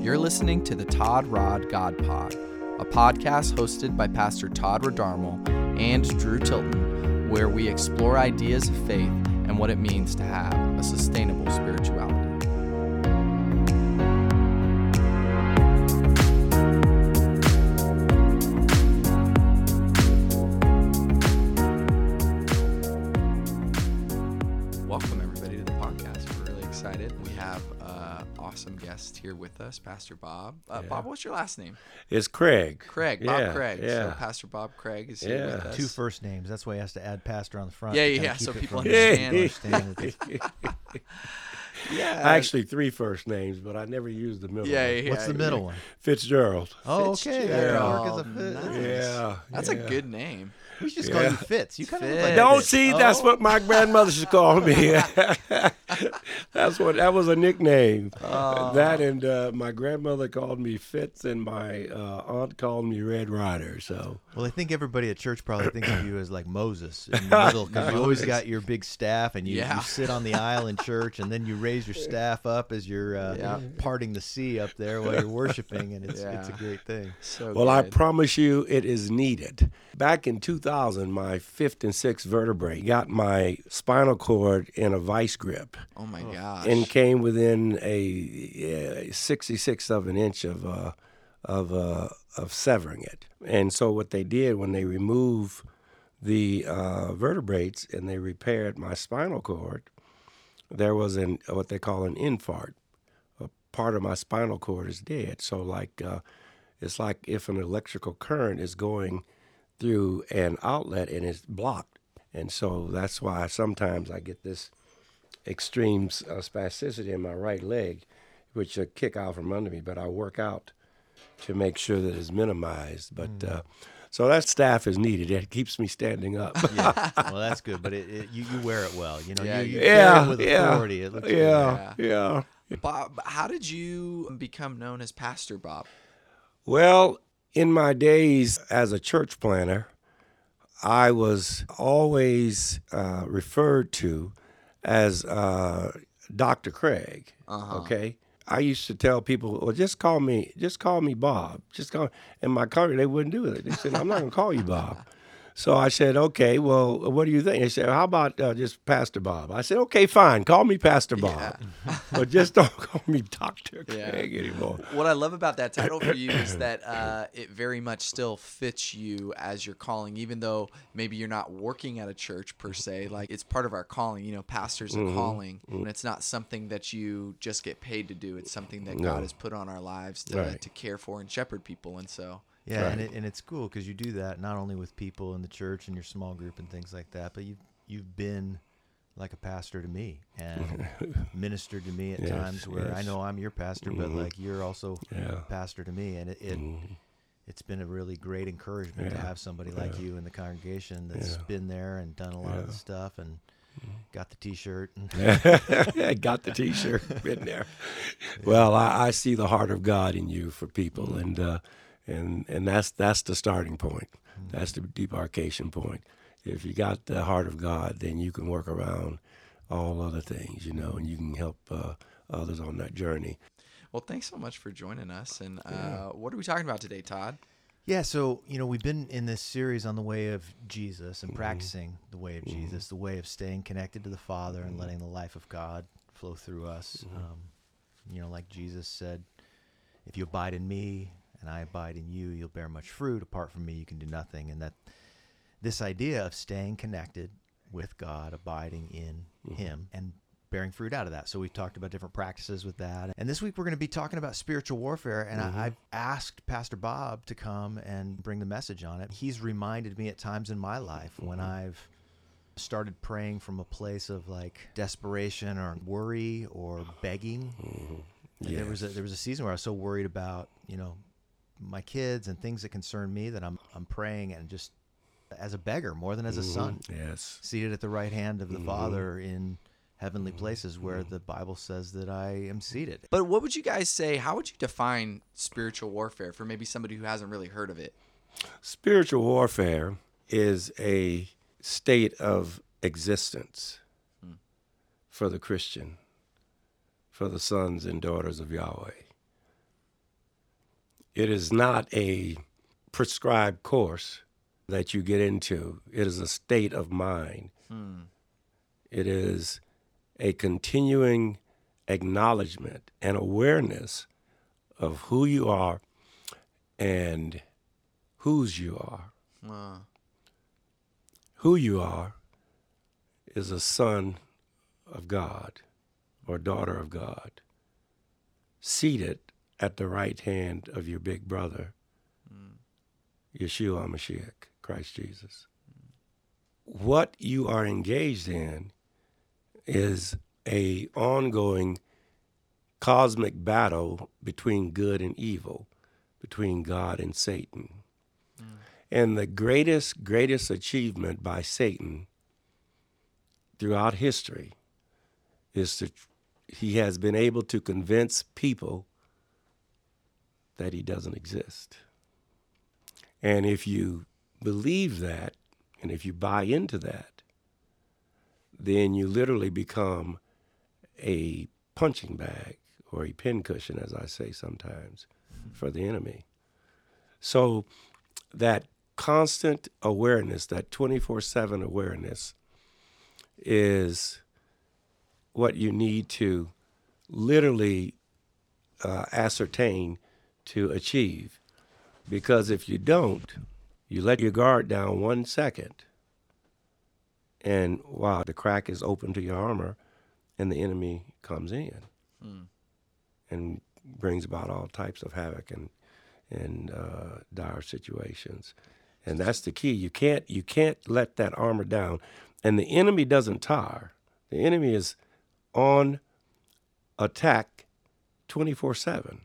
You're listening to the Todd Rod God Pod, a podcast hosted by Pastor Todd Rodarmo and Drew Tilton, where we explore ideas of faith and what it means to have a sustainable spirituality. Us, Pastor Bob. Uh, Bob, what's your last name? It's Craig. Craig, Bob Yeah, Craig. So Yeah. Pastor Bob Craig is here Yeah. with us. two first names. That's why he has to add pastor on the front. Yeah, yeah, yeah, so it people from- understand. understand Yeah. Actually, three first names, but I never used the middle. yeah, one. yeah, What's the yeah. middle one? Fitzgerald. Oh, okay. Fitzgerald. work as a fit. Nice. Yeah. That's yeah. a good name. We should just call Yeah. you Fitz. You kind of look like Don't Fitz. see. That's Oh. what my grandmother should call me. that's what that was a nickname. Oh. That and uh, my grandmother called me Fitz, and my uh, aunt called me Red Rider. So Well, I think everybody at church probably thinks of you as like Moses in the middle because you always got your big staff and you, Yeah. you sit on the aisle in church and then you raise your staff up as you're uh, Yeah. parting the sea up there while you're worshiping and it's it's a great thing. So Well, I promise you it is needed. Back in 2000, my fifth and sixth vertebrae got my spinal cord in a vice grip oh my gosh. and came within a, uh 66th of an inch of uh, of uh, of severing it. And so what they did when they removed the uh, vertebrates and they repaired my spinal cord, there was an what they call an infarct. A part of my spinal cord is dead. So like uh, it's like if an electrical current is going through an outlet and it's blocked. And so that's why sometimes I get this extreme uh, spasticity in my right leg, which uh, kick out from under me. But I work out to make sure that it's minimized. But uh, so that staff is needed. It keeps me standing up. Yeah. well, that's good, but it, it, you, you wear it well. You know, Yeah, you, you you- carry Yeah, it with yeah, authority. It looks good. yeah, yeah. Bob, how did you become known as Pastor Bob? Well, in my days as a church planter, I was always uh, referred to as uh, Dr. Craig. Uh-huh. Okay. I used to tell people, well, just call me, just call me Bob. Just call. And my company, they wouldn't do it. They said, I'm not gonna call you Bob. So I said, okay, well, what do you think? They said, how about uh, just Pastor Bob? I said, okay, fine, call me Pastor Bob, but just don't call me Doctor Yeah. Craig anymore. What I love about that title for you is that uh, it very much still fits you as your calling, even though maybe you're not working at a church per se. Like it's part of our calling. You know, pastors Mm-hmm. are calling, and it's not something that you just get paid to do. It's something that No. God has put on our lives to, Right. to care for and shepherd people. And so, Yeah, and, it, and it's cool because you do that not only with people in the church and your small group and things like that, but you've you've been like a pastor to me and ministered to me at Yes, times where I yes. Mm-hmm. know I'm your pastor, but like you're also Yeah. a pastor to me, and it, it it's been a really great encouragement to Mm-hmm. Have somebody like you in the congregation that's Yeah. been there and done a lot of the Mm-hmm. stuff and got the T-shirt. And, Got the T-shirt, been there. Well, I, I see the heart of God in you for people, and uh, and and that's that's the starting point. That's the demarcation point. If you got the heart of God, then you can work around all other things, you know, and you can help uh, others on that journey. well, thanks so much for joining us. And uh, what are we talking about today, Todd? Yeah, so you know we've been in this series on the way of Jesus and practicing the way of Jesus, the way of staying connected to the Father and letting the life of God flow through us. Um, you know, like Jesus said, "If you abide in me and I abide in you, you'll bear much fruit. Apart from me, you can do nothing." And that this idea of staying connected with God, abiding in mm-hmm. Him, and bearing fruit out of that. So we've talked about different practices with that. And this week we're going to be talking about spiritual warfare. And I, mm-hmm. I've asked Pastor Bob to come and bring the message on it. He's reminded me at times in my life when mm-hmm. I've started praying from a place of like desperation or worry or begging. Like, There was a there was a season where I was so worried about, you know, my kids and things that concern me that I'm I'm praying and just as a beggar more than as a son mm-hmm. Yes. seated at the right hand of Mm-hmm. the Father in heavenly places where mm-hmm. the Bible says that I am mm-hmm. seated. But what would you guys say? How would you define spiritual warfare for maybe somebody who hasn't really heard of it? Spiritual warfare is a state of existence hmm. for the Christian, for the sons and daughters of Yahweh. It is not a prescribed course that you get into, it is a state of mind. Hmm. It is a continuing acknowledgement and awareness of who you are and whose you are. Wow. Who you are is a son of God or daughter of God, seated at the right hand of your big brother, mm. Yeshua Mashiach, Christ Jesus. What you are engaged in is a ongoing cosmic battle between good and evil, between God and Satan. Mm. And the greatest, greatest achievement by Satan throughout history is to he has been able to convince people that he doesn't exist. And if you believe that, and if you buy into that, then you literally become a punching bag or a pincushion, as I say sometimes, for the enemy. So that constant awareness, that 24 7 awareness, is what you need to literally uh, ascertain to achieve. Because if you don't, you let your guard down one second, and wow, the crack is open to your armor, and the enemy comes in and brings about all types of havoc and and uh, dire situations. And that's the key. You can't you can't let that armor down. And the enemy doesn't tire. The enemy is on attack 24/7.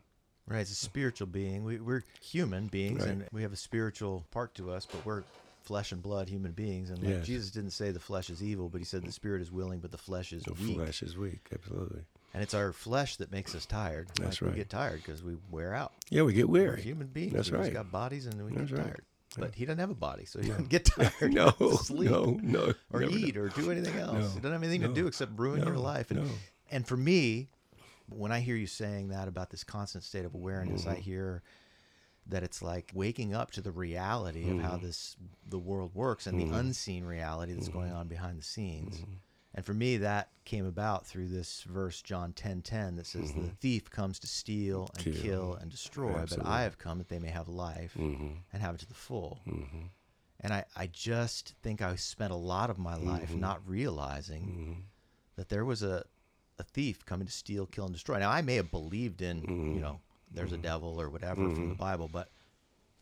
Right, it's a spiritual being. We, we're human beings, Right. and we have a spiritual part to us, but we're flesh and blood human beings. And like Yes. Jesus didn't say the flesh is evil, but he said the spirit is willing, but the flesh is The weak. flesh is weak, absolutely. And it's our flesh that makes us tired. That's Like, right. We get tired because we wear out. Yeah, we get We're weary. human beings. That's we right. got bodies and we That's get right. tired. But he doesn't have a body, so he doesn't get tired. No, sleep no, no. or eat or do anything else. No, It doesn't have anything no, to do except ruin your life. And and for me, when I hear you saying that about this constant state of awareness, Mm-hmm. I hear that it's like waking up to the reality of Mm-hmm. how this the world works and the unseen reality that's going Mm-hmm. on behind the scenes. And for me, that came about through this verse, John ten ten, that says, "The thief comes to steal and Mm-hmm. Kill. kill, and destroy, but I have come that they may have life Mm-hmm. and have it to the full." And I, I just think I spent a lot of my life Mm-hmm. not realizing that there was a, a thief coming to steal, kill, and destroy. Now, I may have believed in, Mm-hmm. you know, there's a devil or whatever from the Bible, but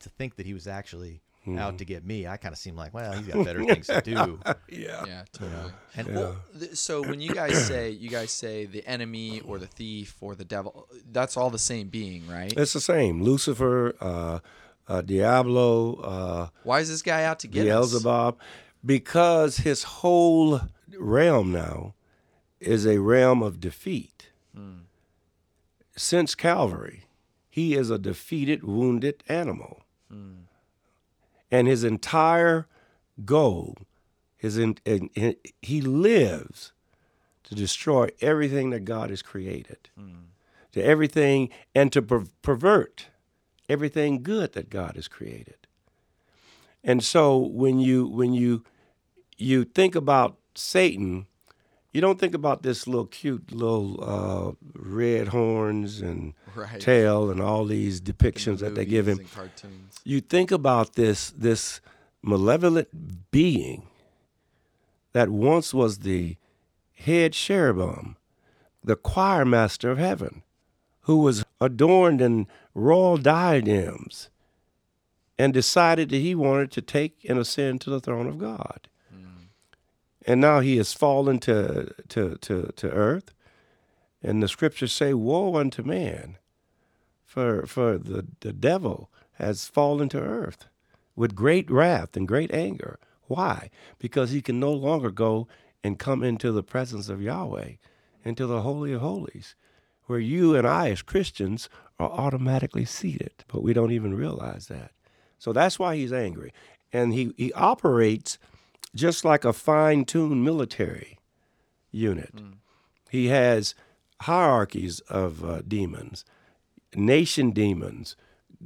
to think that he was actually Mm-hmm. out to get me, I kind of seemed like, well, he's got better things to do. Yeah. Yeah, totally. And Well, th- so when you guys say you guys say the enemy or the thief or the devil, that's all the same being, right? It's the same. Lucifer, uh, uh, Diablo, uh, Why is this guy out to get us? Beelzebub, because his whole realm now is a realm of defeat. Since Calvary, he is a defeated, wounded animal. And his entire goal, his in, in, in- he lives to destroy everything that God has created, to everything, and to per- pervert everything good that God has created. And so when you when you you think about Satan, you don't think about this little cute little uh, red horns and Right. tail and all these depictions that they give him. Movies and cartoons. You think about this this malevolent being that once was the head cherubim, the choir master of heaven, who was adorned in royal diadems and decided that he wanted to take and ascend to the throne of God. And now he has fallen to, to, to, to earth. And the scriptures say, Woe unto man, for, for the, the devil has fallen to earth with great wrath and great anger. Why? Because he can no longer go and come into the presence of Yahweh, into the Holy of Holies, where you and I, as Christians, are automatically seated. But we don't even realize that. So that's why he's angry. And he, he operates just like a fine tuned military unit. He has hierarchies of uh, demons, nation demons,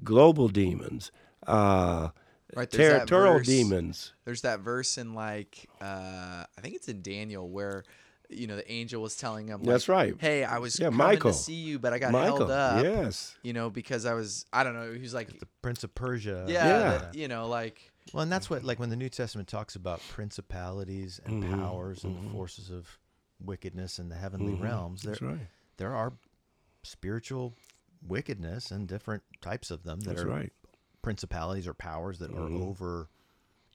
global demons, uh, Right, territorial verse- demons. There's that verse in like uh, I think it's in Daniel where you know the angel was telling him. That's right. Hey, I was Yeah, coming Michael. to see you, but I got Michael, held up. yes. You know because I was I don't know. He was like The Prince of Persia. yeah, Yeah. that- you know like Well, and that's what mm-hmm. like when the New Testament talks about principalities and Mhm, powers and the mm-hmm. forces of wickedness in the heavenly mm-hmm. realms. There, That's right. there are spiritual wickedness and different types of them that That's are right. principalities or powers that are over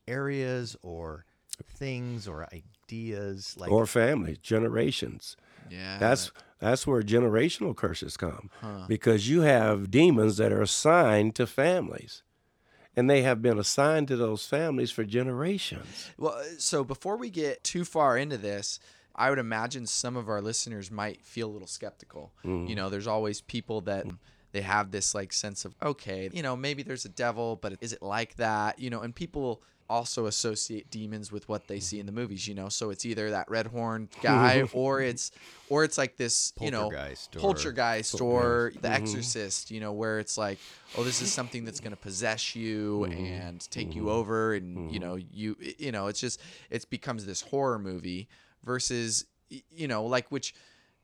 areas or things or ideas like or families, generations. yeah. That's that's where generational curses come, Huh. because you have demons that are assigned to families, and they have been assigned to those families for generations. Well, uh, so before we get too far into this, I would imagine some of our listeners might feel a little skeptical. You know, there's always people that they have this like sense of okay, you know, maybe there's a devil, but is it like that? You know, and people also associate demons with what they see in the movies, you know. So it's either that red horned guy or it's or it's like this, you know, Poltergeist or- poltergeist or the mm-hmm. exorcist, you know, where it's like, oh, this is something that's going to possess you mm-hmm. and take you mm-hmm. over and you know, you you know, it's just it becomes this horror movie versus you know, like which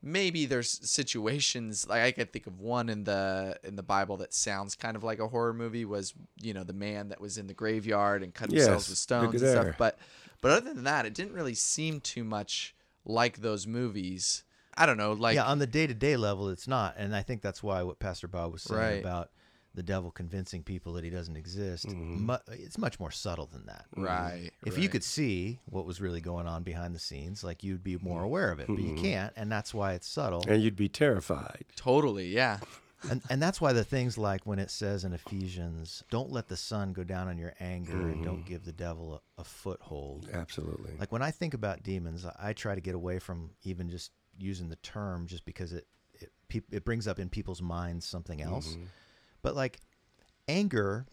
maybe there's situations like I could think of one in the in the Bible that sounds kind of like a horror movie was you know the man that was in the graveyard and cut themselves Yes, with stones and stuff but but other than that it didn't really seem too much like those movies I don't know like yeah, on the day to day level, it's not, and I think that's why what Pastor Bob was saying Right. about the devil convincing people that he doesn't exist. Mm-hmm. Mu- it's much more subtle than that. Mm-hmm. right If you could see what was really going on behind the scenes, like you'd be more mm-hmm. aware of it, but you can't, and that's why it's subtle. And you'd be terrified. totally yeah and and that's why the things like when it says in Ephesians, "Don't let the sun go down on your anger, and don't give the devil a, a foothold." Absolutely. Like when I think about demons, I- I try to get away from even just using the term, just because it it, peop it brings up in people's minds something else. But like anger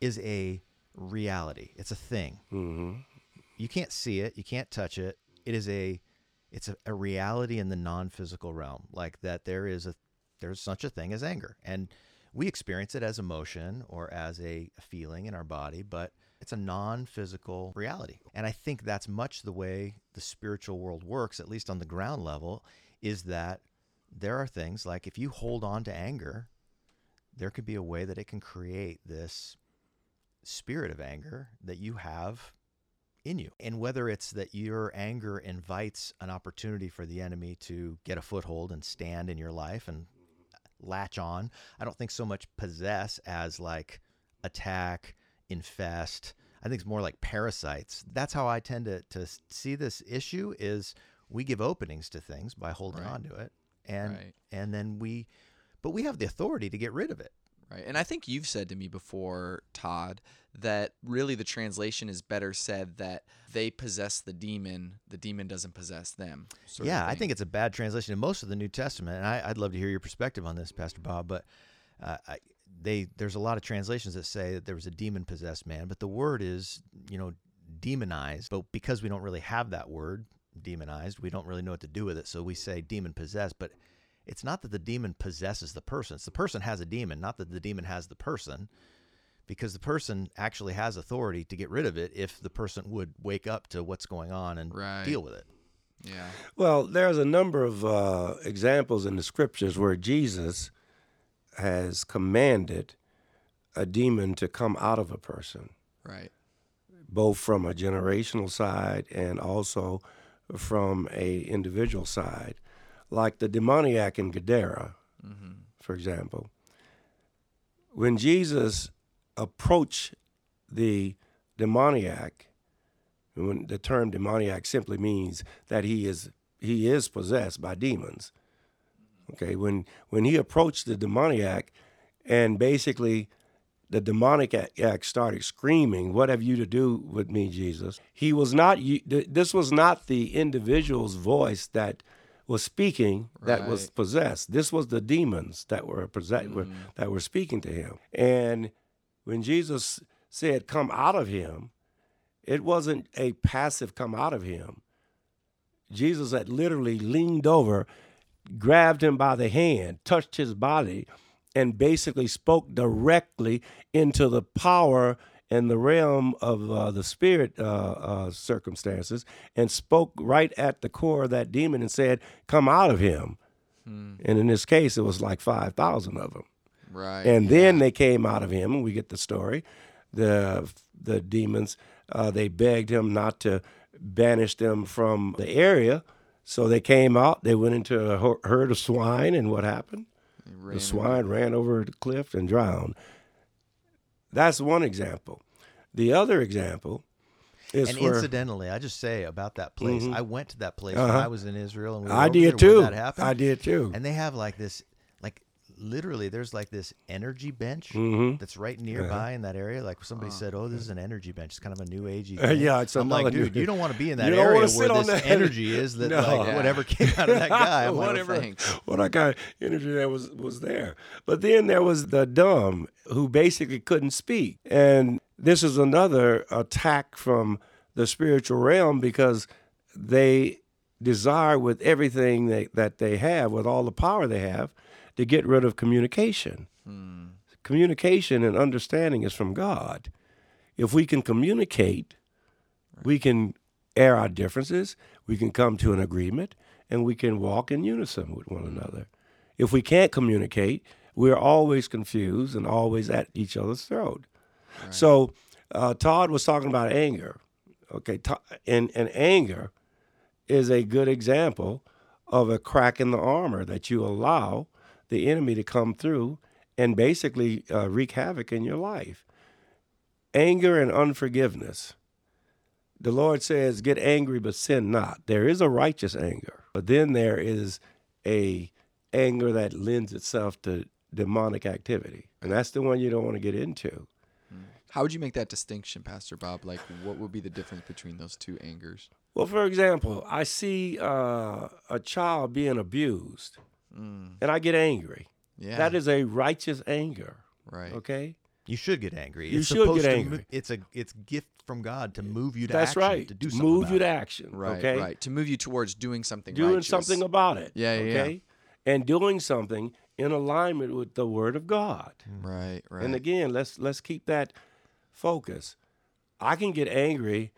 is a reality; it's a thing. hmm You can't see it, you can't touch it. It is a it's a, a reality in the non-physical realm like that there is a there's such a thing as anger. And we experience it as emotion or as a feeling in our body but it's a non-physical reality. And i think that's much the way the spiritual world works at least on the ground level is that there are things like if you hold on to anger there could be a way that it can create this spirit of anger that you have in you. And whether it's that your anger invites an opportunity for the enemy to get a foothold and stand in your life and latch on, I don't think so much possess as like attack, infest. I think it's more like parasites. That's how I tend to, to see this issue is we give openings to things by holding Right. on to it. And Right. and then we but we have the authority to get rid of it. Right. And I think you've said to me before, Todd, that really the translation is better said that they possess the demon, the demon doesn't possess them. yeah, I think it's a bad translation in most of the New Testament, and I, I'd love to hear your perspective on this, Pastor Bob. But uh, I, they there's a lot of translations that say that there was a demon possessed man, but the word is you know demonized. But because we don't really have that word demonized, we don't really know what to do with it, so we say demon possessed. But it's not that the demon possesses the person; it's the person has a demon, not that the demon has the person. Because the person actually has authority to get rid of it if the person would wake up to what's going on and Right. deal with it. Yeah. Well, there's a number of uh, examples in the scriptures where Jesus has commanded a demon to come out of a person, Right. both from a generational side and also from a individual side, like the demoniac in Gadara, mm-hmm. for example. When Jesus approached the demoniac, when the term demoniac simply means that he is he is possessed by demons. Okay, when when he approached the demoniac, and basically the demoniac started screaming, "What have you to do with me, Jesus?" He was not. This was not the individual's voice that was speaking that was possessed. This was the demons that were possessed were, mm. that were speaking to him. And when Jesus said, "Come out of him," it wasn't a passive come out of him. Jesus had literally leaned over, grabbed him by the hand, touched his body, and basically spoke directly into the power and the realm of uh, the spirit uh, uh, circumstances and spoke right at the core of that demon and said, Come out of him. And in this case, it was like 5,000 of them. Right. And then they came out of him, and we get the story. The the demons uh, they begged him not to banish them from the area, so they came out. They went into a herd of swine, and what happened? the swine ran over the cliff and drowned. That's one example. The other example is And for incidentally, I just say about that place. Mhm. I went to that place Uh-huh. when I was in Israel, and we I did too. That happened. I did too. And they have like this, literally, there's like this energy bench Mhm. that's right nearby in that area. Like somebody said, "Oh, this is an energy bench. It's kind of a new agey." Uh, yeah, it's I'm like, dude, you don't want to be in that You don't area where sit on this that- energy is. That No. like Yeah. whatever came out of that guy, Whatever. What I got energy that was was there. But then there was the dumb who basically couldn't speak. And this is another attack from the spiritual realm because they desire with everything they, that they have, with all the power they have, to get rid of communication. Communication and understanding is from God. If we can communicate, we can air our differences, we can come to an agreement, and we can walk in unison with one another. If we can't communicate, we're always confused and always at each other's throat. So, uh, Todd was talking about anger. Okay, and, and anger is a good example of a crack in the armor that you allow the enemy to come through and basically uh, wreak havoc in your life. Anger and unforgiveness. The Lord says, "Get angry, but sin not." There is a righteous anger, but then there is a anger that lends itself to demonic activity, and that's the one you don't want to get into. How would you make that distinction, Pastor Bob? Like, what would be the difference between those two angers? Well, for example, I see uh, a child being abused, Mm. and I get angry. Yeah. That is a righteous anger. right. Okay. You should get angry. You it's should supposed get to angry. mo- it's a it's gift from God to move you to That's action, right. To do something Move about you to it. action. Right. okay. Right. To move you towards doing something. Doing righteous. something about it. Yeah, yeah, yeah. And doing something in alignment with the Word of God. Right. Right. And again, let's let's keep that focus. I can get angry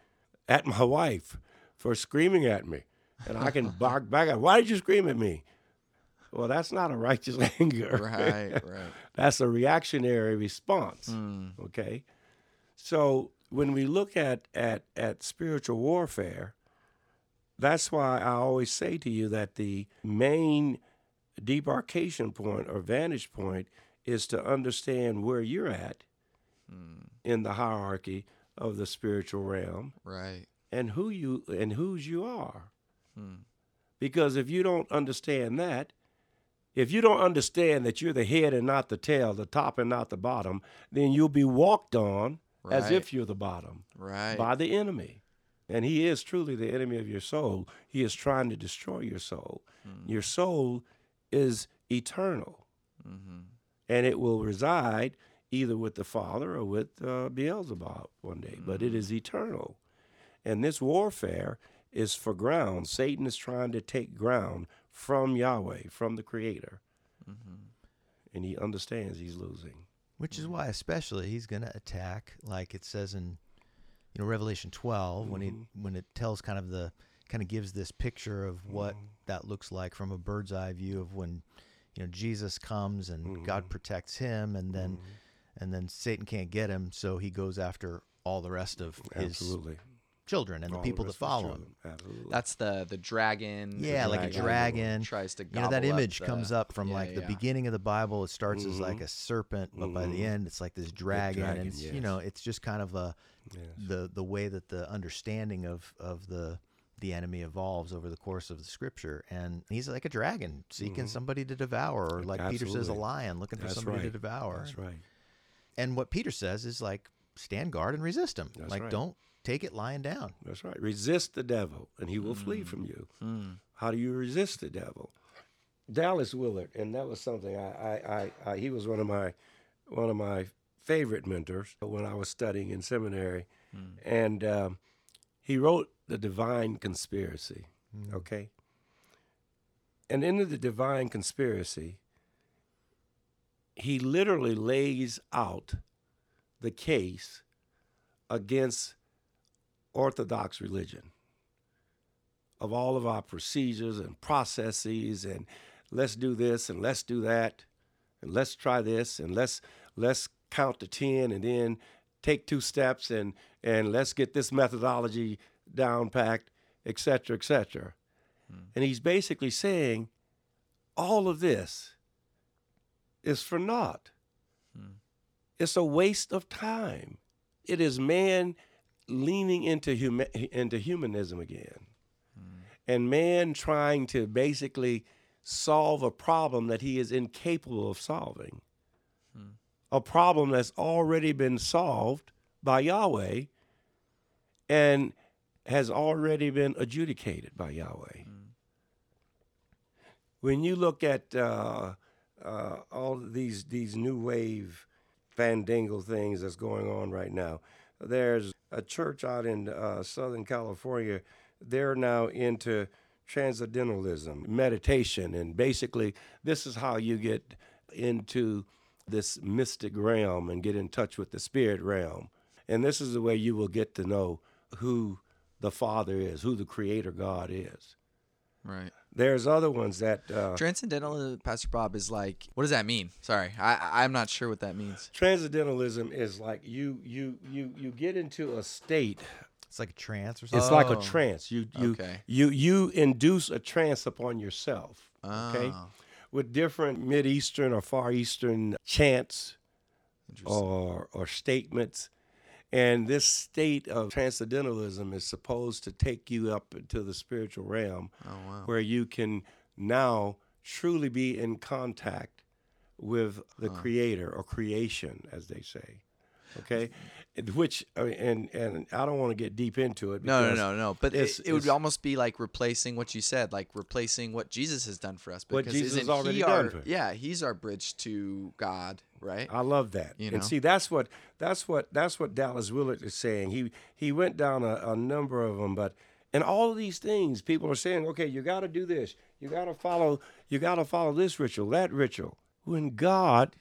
at my wife for screaming at me, and I can bark back at, "Why did you scream at me?" Well, that's not a righteous anger. right. Right. That's a reactionary response. Mm. Okay. So when we look at, at, at spiritual warfare, that's why I always say to you that the main debarkation point or vantage point is to understand where you're at in the hierarchy of the spiritual realm Right. and who you and whose you are. Hmm. Because if you don't understand that, if you don't understand that you're the head and not the tail, the top and not the bottom, then you'll be walked on as if you're the bottom Right. by the enemy. And he is truly the enemy of your soul. He is trying to destroy your soul. Hmm. Your soul is eternal, Mm-hmm. and it will reside either with the Father or with uh, Beelzebub one day, but Hmm. it is eternal. And this warfare is for ground. Satan is trying to take ground from Yahweh, from the Creator. Mm-hmm. And he understands he's losing. Which is why, especially, he's going to attack, like it says in, you know, Revelation 12, when he Mm-hmm. when it tells kind of the kind of gives this picture of what Mm-hmm. that looks like from a bird's eye view of when, you know, Jesus comes and Mm-hmm. God protects him, and then and then Satan can't get him, so he goes after all the rest of his Absolutely. Children and the All people that rest of his follow children. him. Absolutely. That's the the dragon. the Yeah, like a dragon dragon. tries to. You know that gobble up image the- comes up from Yeah, like the yeah. beginning of the Bible. It starts as like a serpent, but by the Mhm. end, it's like this dragon, dragon, and it's, you know, it's just kind of a Yes. the the way that the understanding of of the the enemy evolves over the course of the scripture and he's like a dragon seeking somebody to devour or like peter says a Mm-hmm. Lion looking for That's somebody to devour That's right. and what peter says is like stand guard and resist him That's like right. don't take it lying down That's right. Resist the devil, and he will flee from mm. you. Hmm. How do you resist the devil? Dallas Willard, and that was something I, I, I, he was one of my one of my favorite mentors when I was studying in seminary, hmm. and um, he wrote the Divine Conspiracy. Hmm. Okay, and in the Divine Conspiracy, he literally lays out the case against Orthodox religion of all of our procedures and processes and let's do this and let's do that and let's try this and let's let's count to 10 and then take two steps and and let's get this methodology down packed etc etc hmm. and he's basically saying all of this is for naught hmm. it's a waste of time it is man leaning into huma- into humanism again hmm. and man trying to basically solve a problem that he is incapable of solving hmm. a problem that's already been solved by Yahweh and has already been adjudicated by Yahweh. Mm. When you look at uh, uh, all these these new wave fandangle things that's going on right now, there's a church out in uh, Southern California. They're now into transcendentalism, meditation, and basically this is how you get into this mystic realm and get in touch with the spirit realm. And this is the way you will get to know who the Father is, who the Creator God is. Right. There's other ones that uh, transcendental, Pastor Bob, is like. What does that mean? Sorry, I I'm not sure what that means. Transcendentalism is like you you you you get into a state. It's like a trance or something. It's oh. like a trance. You you okay. you you induce a trance upon yourself. Oh. Okay. With different Mid Eastern or Far Eastern chants or or statements and this state of transcendentalism is supposed to take you up into the spiritual realm oh, wow. where you can now truly be in contact with the huh. creator or creation, as they say. Okay, which and and I don't want to get deep into it. No, no, no, no. But it, it would almost be like replacing what you said, like replacing what Jesus has done for us. Because what Jesus has already done. Our, yeah, He's our bridge to God, right? I love that. You know? And see, that's what that's what that's what Dallas Willard is saying. He he went down a, a number of them, but and all of these things, people are saying, okay, you got to do this, you got to follow, you got to follow this ritual, that ritual. When God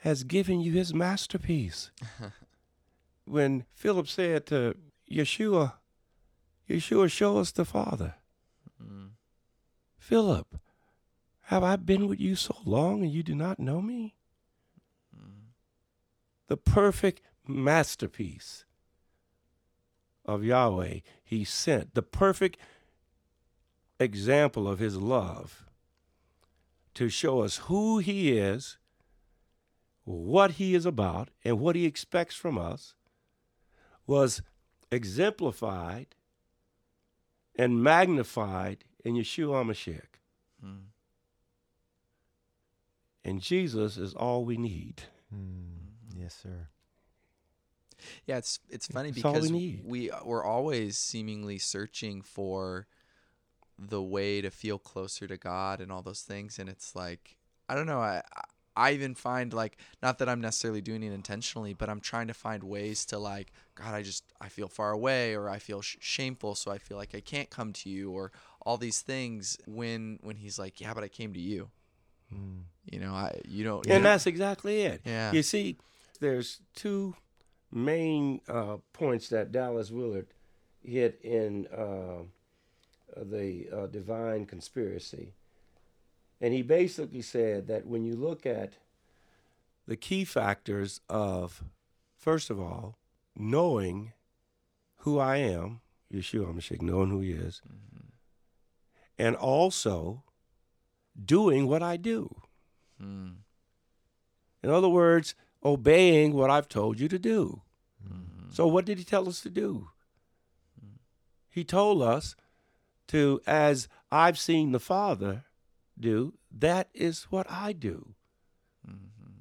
has given you His masterpiece. when Philip said to Yeshua, Yeshua, show us the Father. Mm. Philip, have I been with you so long and you do not know me? The perfect masterpiece of Yahweh he sent, the perfect example of his love to show us who he is, what he is about, and what he expects from us was exemplified and magnified in Yeshua HaMashiach. Mm. And Jesus is all we need. Mm. Yes, sir. Yeah, it's it's funny That's because we, we we're always seemingly searching for the way to feel closer to God and all those things, and it's like I don't know. I I even find like not that I'm necessarily doing it intentionally, but I'm trying to find ways to like God, I just I feel far away or I feel sh- shameful, so I feel like I can't come to you or all these things. When when He's like, yeah, but I came to you. Mm. You know, I you don't. You and know? that's exactly it. Yeah. You see, there's two main uh, points that Dallas Willard hit in uh, the uh, divine conspiracy and he basically said that when you look at the key factors of, first of all, knowing who I am, Yeshua HaMashiach, knowing who he is, mm-hmm. and also doing what I do. Mm. In other words, obeying what I've told you to do. Mm-hmm. So, what did he tell us to do? He told us to, as I've seen the Father, do, that is what I do. Mm-hmm.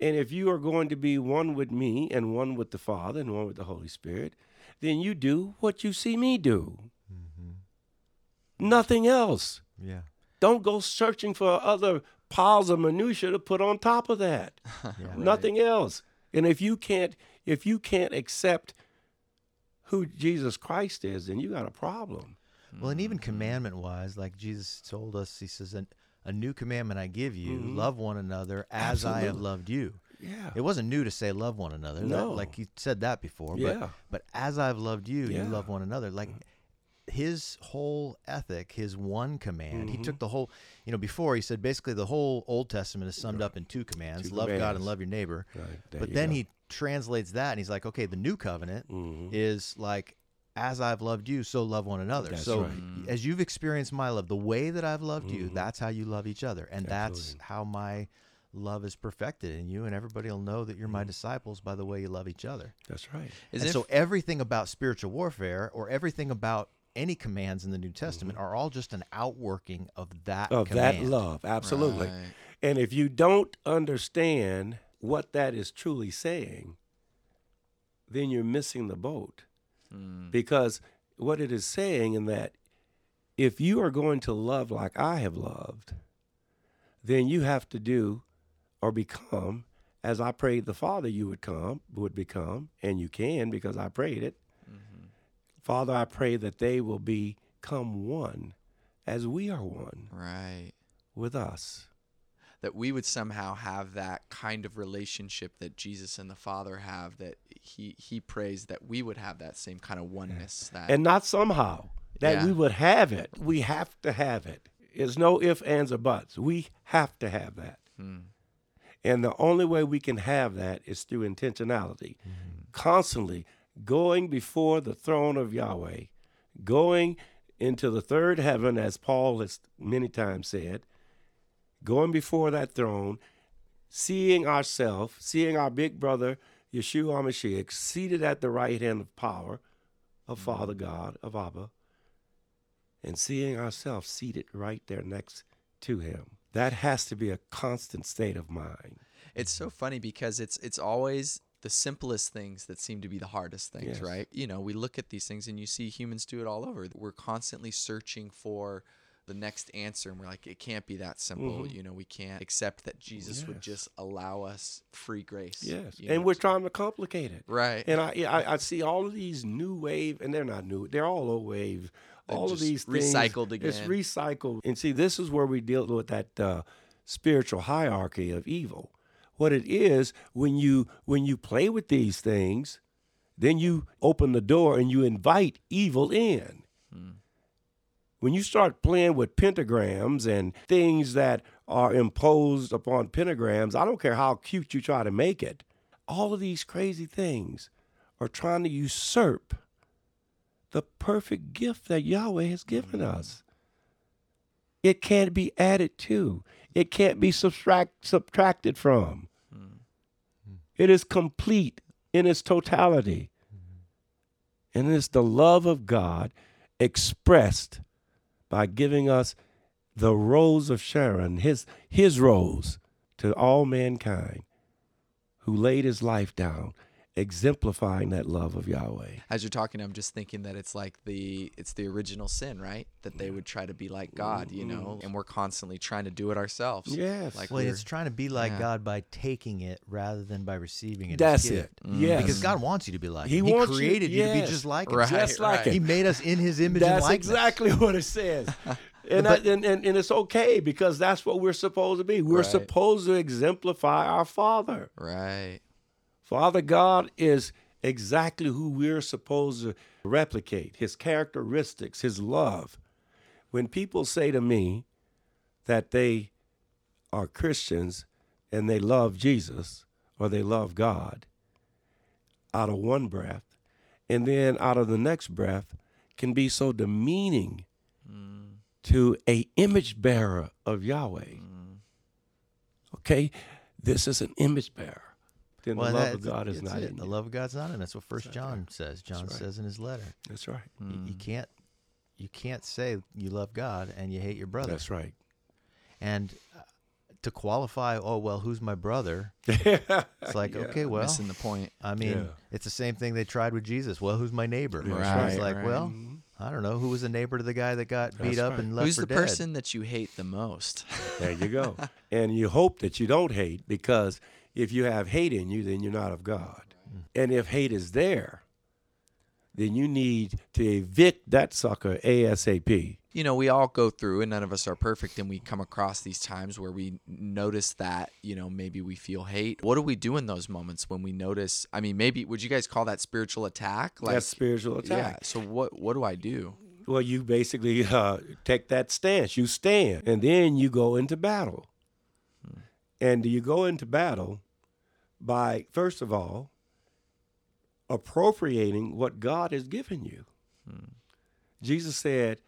And if you are going to be one with me and one with the Father and one with the Holy Spirit, then you do what you see me do. Mm-hmm. Nothing else. Yeah. Don't go searching for other piles of minutia to put on top of that. yeah, Nothing right. else. And if you can't if you can't accept who Jesus Christ is, then you got a problem. Well, and even mm-hmm. commandment wise, like Jesus told us, he says, a new commandment I give you: Mhm. love one another as I have loved you. Yeah. It wasn't new to say love one another. That- No. like you said that before. Yeah. But but as I've loved you, Yeah. you love one another. Like his whole ethic, his one command. He Mhm. took the whole. You know, before he said basically the whole Old Testament is summed up in two commands: Two love God and love your neighbor. Right, but you then go. he translates that and he's like, okay, the new covenant Mhm. is like as I've loved you, so love one another. That's so right. as you've experienced my love, the way that I've loved you, Mhm. that's how you love each other. And that's how my love is perfected in you and everybody will know that you're my disciples by the way you love each other. That's right. Is and it so everything about spiritual warfare or everything about any commands in the New Testament are all just an outworking of that Mm-hmm. Of command. that love, absolutely. Right. And if you don't understand what that is truly saying, then you're missing the boat. Mm. Because what it is saying in that if you are going to love like I have loved, then you have to do or become as I prayed the Father you would come, would become, and you can because I prayed it. Father, I pray that they will become one as we are one Right. with us. That we would somehow have that kind of relationship that Jesus and the Father have. That he he prays that we would have that same kind of oneness. That and not somehow that Yeah. we would have it. We have to have it. There's no ifs, ands, or buts. We have to have that. Mm. And the only way we can have that is through intentionality. Constantly going before the throne of Yahweh, going into the third heaven, as Paul has many times said, going before that throne, seeing ourselves, seeing our big brother, Yeshua HaMashiach, seated at the right hand of power of Father God, of Abba, and seeing ourselves seated right there next to him. That has to be a constant state of mind. It's so funny because it's it's always the simplest things that seem to be the hardest things, Yes. right? You know, we look at these things and you see humans do it all over. We're constantly searching for the next answer and we're like it can't be that simple. Mhm. You know, we can't accept that Jesus would just allow us free grace. Yes, and know, we're trying to complicate it. right. And I, I, I see all of these new wave, and they're not new; they're all old wave. They're all of these things, recycled It's recycled, and see, this is where we deal with that uh, spiritual hierarchy of evil. What it is when you when you play with these things, then you open the door and you invite evil in. Hmm. When you start playing with pentagrams and things that are imposed upon pentagrams, I don't care how cute you try to make it, all of these crazy things are trying to usurp the perfect gift that Yahweh has given hmm. us. It can't be added to, it can't be subtract, subtracted from. Hmm. It is complete in its totality. Hmm. And it's the love of God expressed by giving us the rose of Sharon, his, his rose to all mankind, who laid his life down, exemplifying that love of Yahweh. As you're talking, I'm just thinking that it's like the it's the original sin, right? That they would try to be like God, you know, mm. and we're constantly trying to do it ourselves. Yes. Like Well, we're- it's trying to be like yeah. God by taking it rather than by receiving it. as That's gift. it. Yes. Because God wants you to be like He him. wants you- created you, to be just like him. Right, Just like right. it. He made us in his image and That's likeness. exactly what it says. And, that, and, and, and it's okay because that's what we're supposed to be. We're Right. supposed to exemplify our Father. Right. Father God is exactly who we're supposed to replicate his characteristics, his love. When people say to me that they are Christians and they love Jesus or they love God out of one breath, and then out of the next breath can be so demeaning mm. to a image bearer of Yahweh. Mm. Okay, this is an image bearer. Then Well, the love of God is not it. in The you. love of God's not in. That's what First right. John says. John right. says in his letter. That's right. You, you can't you can't say you love God and you hate your brother. That's right. And uh, to qualify, oh well, who's my brother? It's like Yeah. okay, well, Missing the point. I mean, Yeah. it's the same thing they tried with Jesus. Well, who's my neighbor? That's And right, It's like, right. well, I don't know who was the neighbor to the guy that got beat up right. and left Who's for the dead? person that you hate the most? There you go. and you hope that you don't hate because if you have hate in you, then you're not of God. And if hate is there, then you need to evict that sucker ASAP. you know, we all go through and none of us are perfect and we come across these times where we notice that, you know, maybe we feel hate. What do we do in those moments when we notice I mean, maybe would you guys call that spiritual attack? That's spiritual attack. Yeah. So what what do I do? Well, you basically uh, take that stance. You stand, and then you go into battle. And you go into battle by, first of all, appropriating what God has given you. Hmm. Jesus said,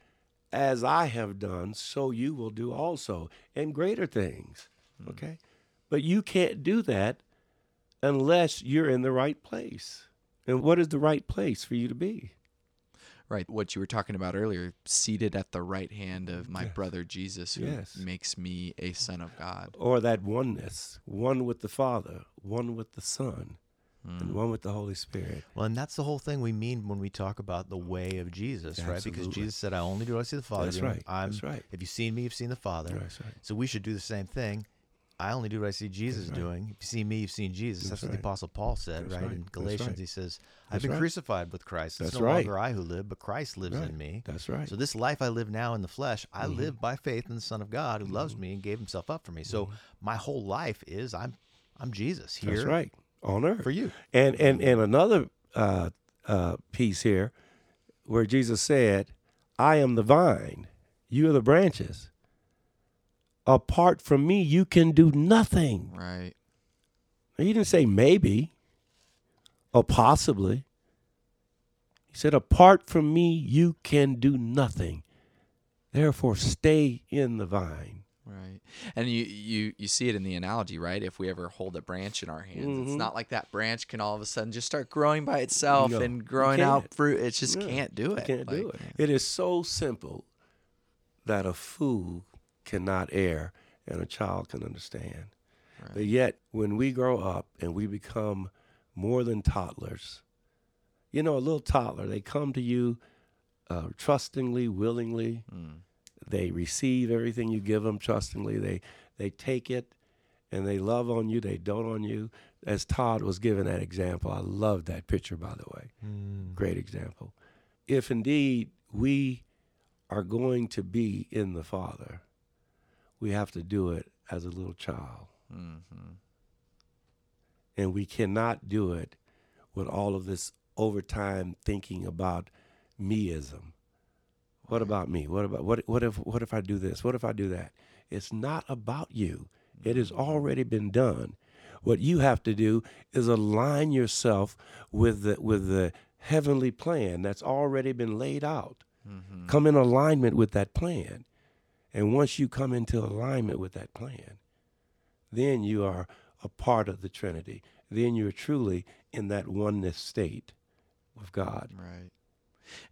As I have done, so you will do also, and greater things. Hmm. Okay? But you can't do that unless you're in the right place. And what is the right place for you to be? Right. What you were talking about earlier, seated at the right hand of my brother Jesus, who Yes. makes me a son of God. or that oneness, one with the Father, one with the Son, Mm. and one with the Holy Spirit. Well, and that's the whole thing we mean when we talk about the way of Jesus, right? Because Absolutely. Jesus said, "I only do what I see the Father That's doing. right. I'm, That's right. If you've seen me, you've seen the Father. That's right. So we should do the same thing. I only do what I see Jesus right. doing. If you see me, you've seen Jesus. That's, That's what right. the Apostle Paul said, right? right. In Galatians, he says, "I've That's been crucified with Christ. It's That's no longer I who live, but Christ lives in me." That's right. So this life I live now in the flesh, I Mhm. live by faith in the Son of God who loves me and gave Himself up for me. So my whole life is I'm I'm Jesus here That's right. On earth. for you. And and and another uh, uh, piece here, where Jesus said, "I am the vine, you are the branches. Apart from me, you can do nothing." Right. He didn't say maybe or possibly. He said, Apart from me, you can do nothing. Therefore, stay in the vine. Right. And you, you you see it in the analogy, right? If we ever hold a branch in our hands, it's Mhm. not like that branch can all of a sudden just start growing by itself No, and growing out fruit. It just No, can't do it. can't do Like, it. It is so simple that a fool cannot err and a child can understand. Right. But yet, when we grow up and we become more than toddlers, you know, a little toddler, they come to you uh, trustingly, willingly. Mm. They receive everything you give them trustingly. They they take it and they love on you. They don't on you. As Todd was given that example, I love that picture, by the way. Great example. If indeed we are going to be in the Father, we have to do it as a little child. hmm And we cannot do it with all of this overtime thinking about meism. What about me? What about what what if what if I do this? What if I do that? It's not about you. It has already been done. What you have to do is align yourself with the with the heavenly plan that's already been laid out. hmm Come in alignment with that plan. And once you come into alignment with that plan, then you are a part of the Trinity. Then you're truly in that oneness state with God. Right.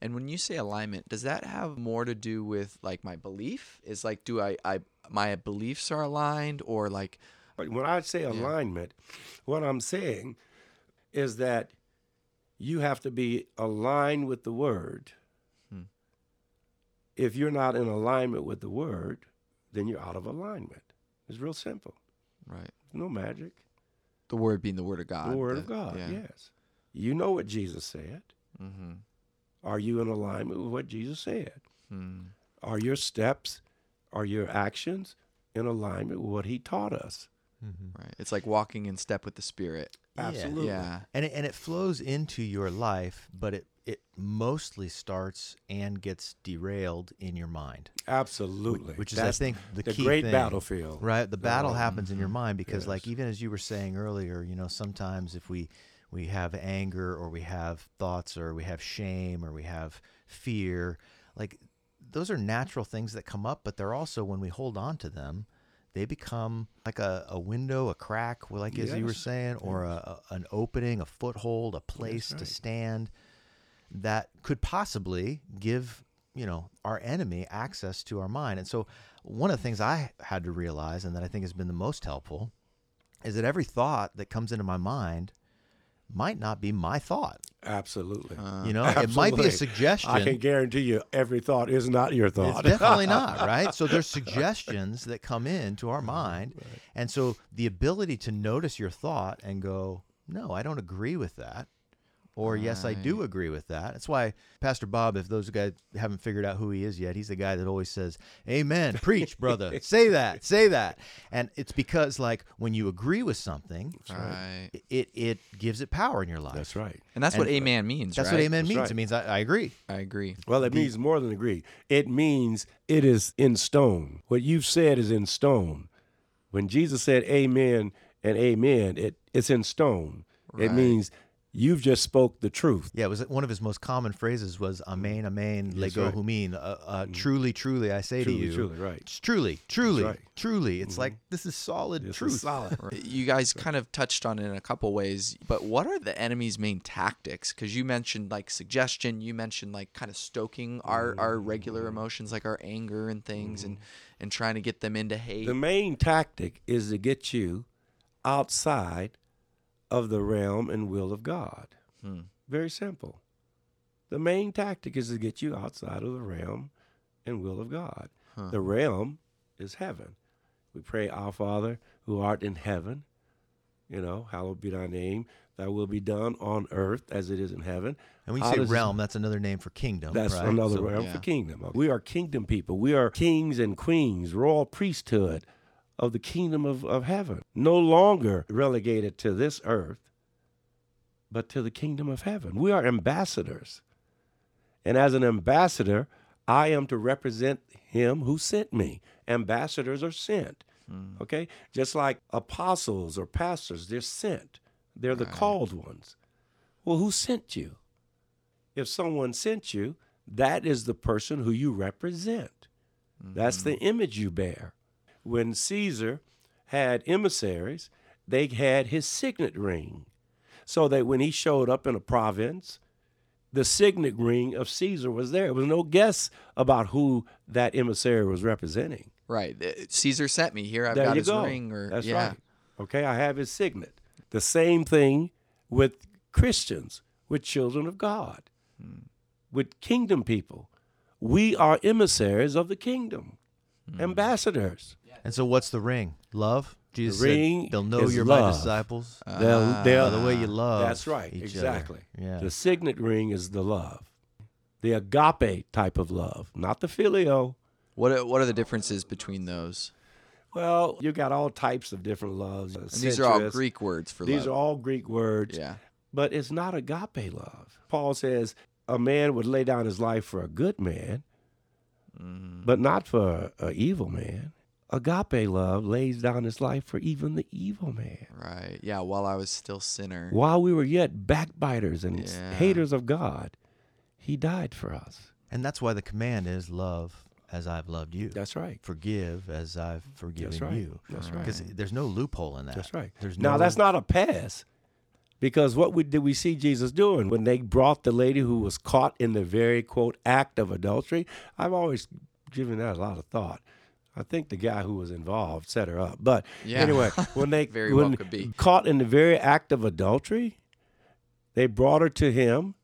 And when you say alignment, does that have more to do with like my belief? Is like, do I, I my beliefs are aligned or like, But when I say alignment, what I'm saying is that you have to be aligned with the Word. If you're not in alignment with the Word, then you're out of alignment. It's real simple. right? No magic. The word being the word of God. the Word of God, Yeah. yes. You know what Jesus said. Mm-hmm. Are you in alignment with what Jesus said? Mm. Are your steps, are your actions in alignment with what He taught us? Right. It's like walking in step with the Spirit. Absolutely. Yeah. and it, and it flows into your life, but it it mostly starts and gets derailed in your mind, Absolutely. which is That's I think the, the key great thing, battlefield. Right, the battle Um, happens in your mind because, like, even as you were saying earlier, you know, sometimes if we we have anger or we have thoughts or we have shame or we have fear, like those are natural things that come up, but they're also when we hold on to them, they become like a, a window, a crack, like as you were saying, or a, a, an opening, a foothold, a place to stand that could possibly give you know our enemy access to our mind. And so one of the things i had to realize and that i think has been the most helpful is that every thought that comes into my mind might not be my thought Absolutely. Uh, you know it might be a suggestion I can guarantee you every thought is not your it's thought. definitely not right? So there's suggestions that come into our mind. And so the ability to notice your thought and go no i don't agree with that or yes, I do agree with that. That's why Pastor Bob, if those guys haven't figured out who he is yet, he's the guy that always says, "Amen, preach, brother, say that, say that," and it's because like when you agree with something, Right. it it gives it power in your life. That's right. And that's what And- amen means, That's right? what amen means. right. It means I, I agree. I agree. Well, it means more than agree. It means it is in stone. What you've said is in stone. When Jesus said amen and amen, it, it's in stone. It means you've just spoke the truth. Yeah, it was uh, one of his most common phrases was "Amen, mm. Amen, That's lego right. humin." Uh, uh, mm. truly, truly, I say Truly, to you, truly, right. It's truly, truly, right. truly. It's mm-hmm. like this is solid This is truth. solid. You guys kind of touched on it in a couple ways, but what are the enemy's main tactics? Because you mentioned like suggestion, you mentioned like kind of stoking our, our regular mm. emotions, like our anger and things, and and trying to get them into hate. The main tactic is to get you outside of the realm and will of God. Hmm. Very simple. The main tactic is to get you outside of the realm and will of God. Huh. The realm is heaven. We pray, Our Father who art in heaven, you know, hallowed be thy name. Thy will be done on earth as it is in heaven. And when you How say realm, that's another name for kingdom. That's right? another So- realm yeah. for kingdom. We are kingdom people. We are kings and queens, royal priesthood of the kingdom of, of heaven. No longer relegated to this earth, but to the kingdom of heaven. We are ambassadors. And as an ambassador, I am to represent him who sent me. Ambassadors are sent. Hmm. Okay? Just like apostles or pastors, they're sent. They're the Right. called ones. Well, who sent you? If someone sent you, that is the person who you represent. That's the mm-hmm. image you bear. When Caesar had emissaries, they had his signet ring. So that when he showed up in a province, the signet ring of Caesar was there. There was no guess about who that emissary was representing. right. Caesar sent me here. I've there got his go. ring. Or That's yeah. right. Okay, I have his signet. The same thing with Christians, with children of God, hmm. with kingdom people. We are emissaries of the kingdom, hmm. ambassadors. And so, what's the ring? Love. Jesus said, ring "They'll know is you're my love. disciples They'll, Ah. they'll, by the way you love." That's right, each exactly. Other. Yeah. The signet ring is the love, the agape type of love, not the phileo. What are, what are the differences between those? Well, you got all types of different loves. And these are all. Greek words for These love. These are all Greek words. yeah. but it's not agape love. Paul says a man would lay down his life for a good man, Mm-hmm. but not for an evil man. Agape love lays down his life for even the evil man. Right. Yeah. While I was still sinner. While we were yet backbiters and Yeah. haters of God, he died for us. and that's why the command is love as I've loved you. That's right. Forgive as I've forgiven right. you. That's right. Because there's no loophole in that. That's right. There's no now no, that's not a pass. Because what we, did we see Jesus doing when they brought the lady who was caught in the very quote act of adultery? I've always given that a lot of thought. I think the guy who was involved set her up. But Yeah. anyway, when they Very when well could be. caught in the very act of adultery, they brought her to him,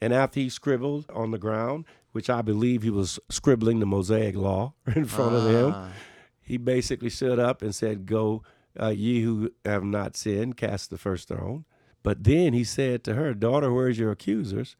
and after he scribbled on the ground, which I believe he was scribbling the Mosaic law in front of them, Ah. he basically stood up and said, Go, uh, ye who have not sinned, cast the first stone. But then he said to her, Daughter, where's your accusers?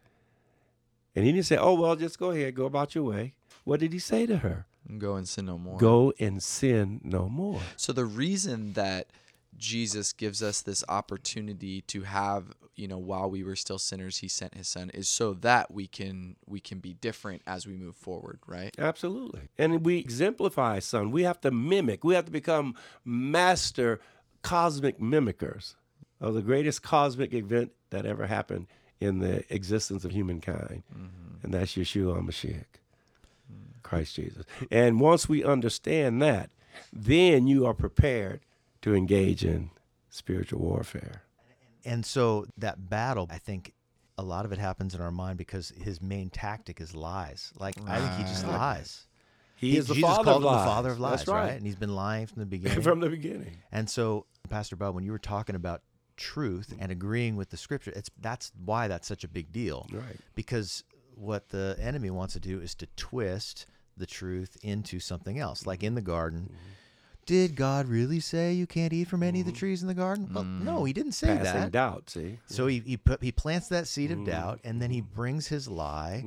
And he didn't say, Oh, well, just go ahead, go about your way. What did he say to her? Go and sin no more. Go and sin no more. So the reason that Jesus gives us this opportunity to have, you know, while we were still sinners, he sent his son is so that we can we can be different as we move forward, right? Absolutely. And we exemplify, son. We have to mimic. We have to become master cosmic mimickers of the greatest cosmic event that ever happened in the existence of humankind. Mm-hmm. And that's Yeshua Mashiach, Christ Jesus. And once we understand that, then you are prepared to engage in spiritual warfare. And so that battle, I think a lot of it happens in our mind because his main tactic is lies. Like I think he just lies. He, is the father called of him lies. the father of lies, That's right. And he's been lying from the beginning. From the beginning. And so, Pastor Bob, when you were talking about truth and agreeing with the scripture, it's that's why that's such a big deal. Right. Because what the enemy wants to do is to twist the truth into something else. Like in the mm-hmm. garden, mm-hmm. did God really say you can't eat from any of the mm-hmm. trees in the garden? Well, no, mm. he didn't say Passing that. doubt, see? So he he put, he plants that seed of doubt, and then he brings his lie.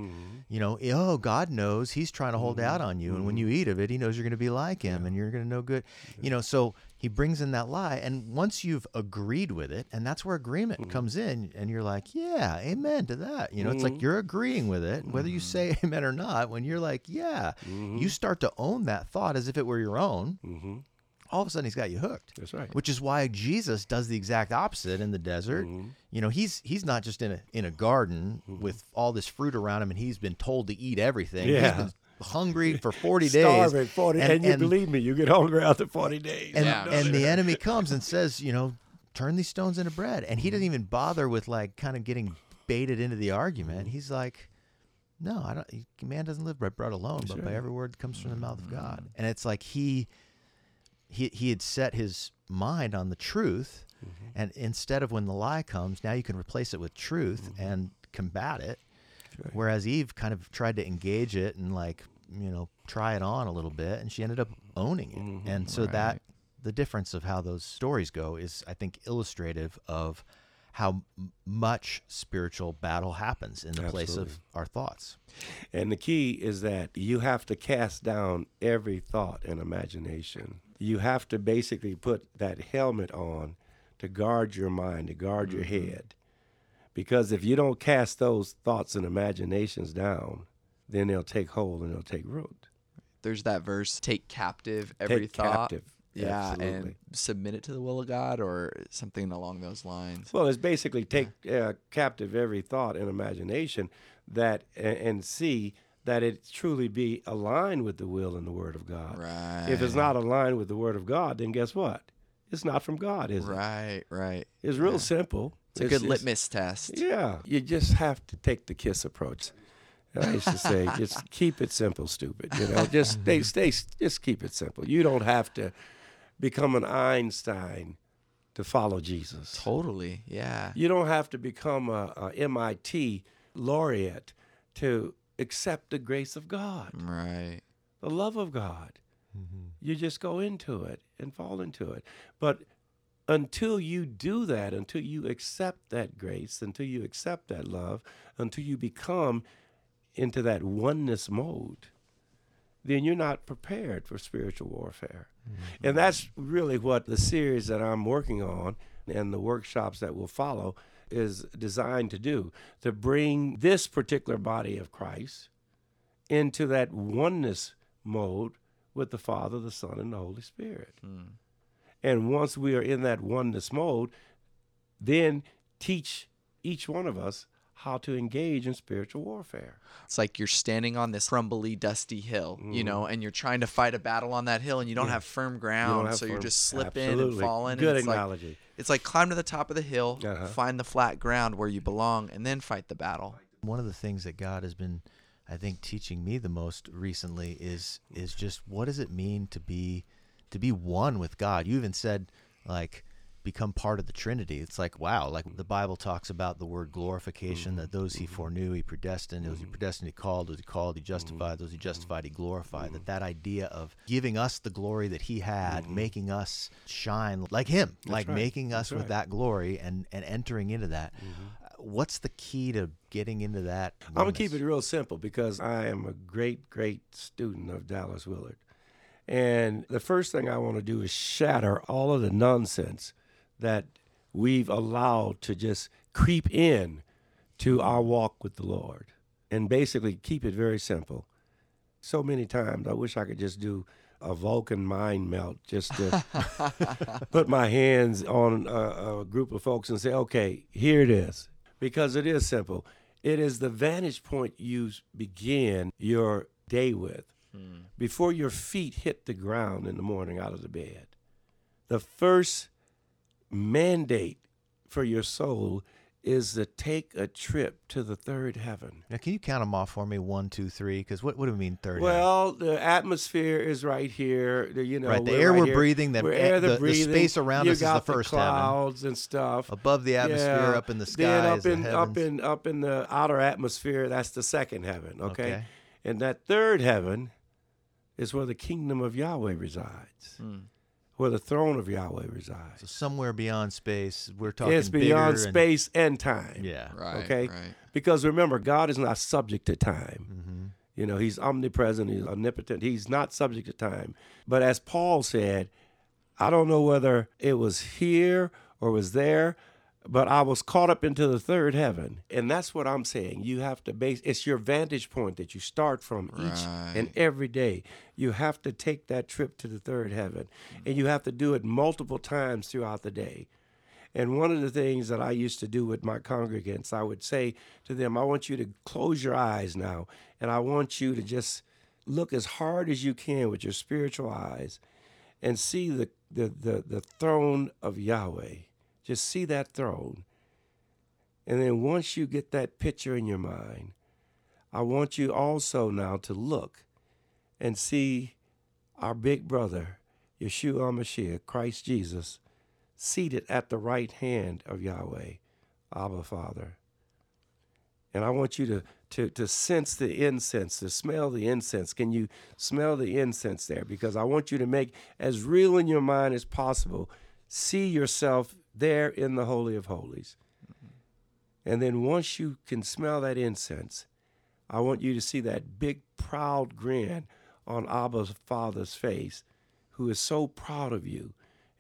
You know, eh, oh, God knows he's trying to hold out on you, and when you eat of it, he knows you're going to be like him, and you're going to know good. You know, so he brings in that lie, and once you've agreed with it, and that's where agreement comes in, and you're like, yeah, amen to that. You know, it's like you're agreeing with it, whether you say amen or not. When you're like, yeah, you start to own that thought as if it were your own. Mm-hmm. All of a sudden, he's got you hooked. That's right. Which is why Jesus does the exact opposite in the desert. Mm-hmm. You know, he's he's not just in a in a garden Mm-hmm. with all this fruit around him, and he's been told to eat everything. Yeah. He's been hungry for forty days. Starving 40, and, you believe me, you get hungry after 40 days. and, Yeah. and the enemy comes and says, you know, turn these stones into bread, and he mm-hmm. doesn't even bother with like kind of getting baited into the argument. Mm-hmm. He's like. No, I don't. Man doesn't live by bread alone, but by every word that comes from the mouth of mm-hmm. God. And it's like he he he had set his mind on the truth and instead of when the lie comes now you can replace it with truth and combat it whereas eve kind of tried to engage it and like you know try it on a little bit and she ended up owning it. Mm-hmm. And so that the difference of how those stories go is i think illustrative of how much spiritual battle happens in the place of our thoughts. And the key is that you have to cast down every thought and imagination. You have to basically put that helmet on to guard your mind, to guard your mm-hmm. head. Because if you don't cast those thoughts and imaginations down, then they'll take hold and they'll take root. There's that verse, take captive every Take thought. captive. Yeah, Absolutely. and submit it to the will of God or something along those lines. Well, it's basically take uh, captive every thought and imagination that and, and see that it truly be aligned with the will and the word of God. Right. If it's not aligned with the word of God, then guess what? It's not from God, is it? Right, right. It's real simple. It's a good litmus test. Yeah, you just have to take the kiss approach. And I used to say, just keep it simple, stupid. You know, just stay, stay, just keep it simple. You don't have to become an Einstein to follow Jesus. Totally. Yeah. You don't have to become a, a MIT laureate to accept the grace of God, Right. the love of God. Mm-hmm. You just go into it and fall into it. But until you do that, until you accept that grace, until you accept that love, until you become into that oneness mode, then you're not prepared for spiritual warfare. Mm-hmm. And that's really what the series that I'm working on and the workshops that will follow is designed to do to bring this particular body of Christ into that oneness mode with the Father, the Son, and the Holy Spirit. Hmm. And once we are in that oneness mode, then teach each one of us how to engage in spiritual warfare. It's like you're standing on this crumbly, dusty hill, you know, and you're trying to fight a battle on that hill and you don't have firm ground. have so you're firm- just slipping and Absolutely. falling. Good and it's analogy. Like, it's like climb to the top of the hill, Uh-huh. find the flat ground where you belong, and then fight the battle. one of the things that God has been I think teaching me the most recently is is just what does it mean to be to be one with God. You even said like become part of the Trinity. It's like wow, like mm-hmm. the Bible talks about the word glorification that mm-hmm. those he mm-hmm. foreknew he predestined, those he predestined he called, those he called he justified, those he justified he glorified. That that idea of giving us the glory that he had, making us shine like him, like right. making us That's with that glory and and entering into that. Uh, what's the key to getting into that? I'm gonna keep it real simple because I am a great, great student of Dallas Willard. And the first thing I want to do is shatter all of the nonsense that we've allowed to just creep in to our walk with the Lord. And basically keep it very simple. So many times I wish I could just do a Vulcan mind meld just to put my hands on a, a group of folks and say, okay, here it is. Because it is simple. It is the vantage point you begin your day with hmm. before your feet hit the ground in the morning out of the bed. The first mandate for your soul is to take a trip to the third heaven. Now, can you count them off for me? One, two, three. Because what, what do we mean third? heaven? Well, the atmosphere is right here. the- You know, Right, the we're air we're here. breathing, the We're air- the- the space around you us is the first heaven. clouds and stuff. above the atmosphere, Yeah. up in the Then skies, up the in up in up in the outer atmosphere, that's the second heaven. Okay? Okay. and that third heaven is where the kingdom of Yahweh resides. Hmm. Where the throne of Yahweh resides. So somewhere beyond space, we're talking. It's beyond bigger and- space and time. yeah. Right. Okay? Right. Because remember, God is not subject to time. Mm-hmm. You know, He's omnipresent, He's omnipotent, He's not subject to time. But as Paul said, I don't know whether it was here or was there, but I was caught up into the third heaven. And that's what I'm saying. You have to base it's your vantage point that you start from each and every day. You have to take that trip to the third heaven. And you have to do it multiple times throughout the day. And one of the things that I used to do with my congregants, I would say to them, I want you to close your eyes now, and I want you to just look as hard as you can with your spiritual eyes and see the, the, the, the throne of Yahweh. Just see that throne. And then once you get that picture in your mind, I want you also now to look and see our big brother, Yeshua Mashiach, Christ Jesus, seated at the right hand of Yahweh, Abba Father. And I want you to, to, to sense the incense, to smell the incense. Can you smell the incense there? Because I want you to make as real in your mind as possible. See yourself there in the Holy of Holies. And then once you can smell that incense, I want you to see that big, proud grin on Abba's father's face, who is so proud of you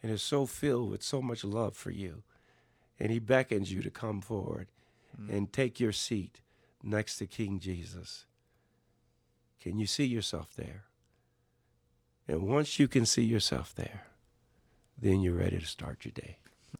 and is so filled with so much love for you. And he beckons you to come forward hmm. and take your seat next to King Jesus. Can you see yourself there? And once you can see yourself there, then you're ready to start your day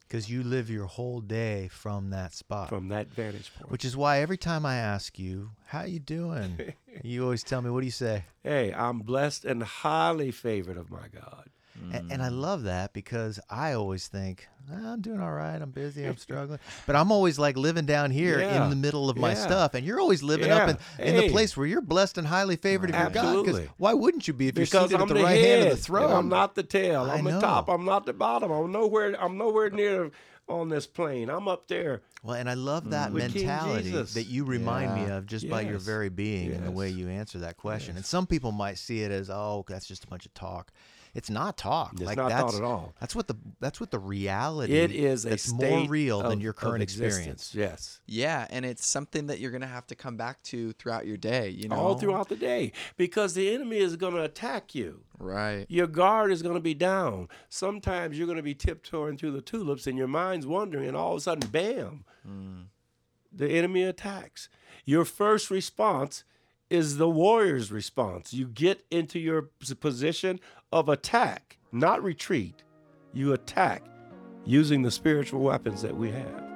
Because you live your whole day from that spot. from that vantage point. Which is why every time I ask you, "How you doing?" you always tell me, "What do you say?" hey, I'm blessed and highly favored of my God. And, and I love that because I always think "Ah, I'm doing all right. I'm busy. I'm struggling, but I'm always like living down here Yeah. in the middle of my stuff, and you're always living up Yeah. in, in the place where you're blessed and highly favored of your God. 'cause Absolutely. why wouldn't you be if you're because seated I'm at the the right head, hand of the throne? I'm not the tail. I'm the top. I'm not the bottom. I'm nowhere. I'm nowhere near on this plane. I'm up there. Well, and I love that With mentality that you remind me of just by your very being and the way you answer that question. And some people might see it as, oh, that's just a bunch of talk. It's not talk. It's like not that's, thought at all. That's what the that's what the reality. It is a that's state more real than your current experience. Yes. Yeah, and it's something that you're gonna have to come back to throughout your day. You know, All throughout the day, because the enemy is going to attack you. Right. Your guard is going to be down. Sometimes you're going to be tiptoeing through the tulips, and your mind's wandering, and all of a sudden, bam, hmm. the enemy attacks. Your first response is the warrior's response. You get into your position of attack, not retreat. You attack using the spiritual weapons that we have.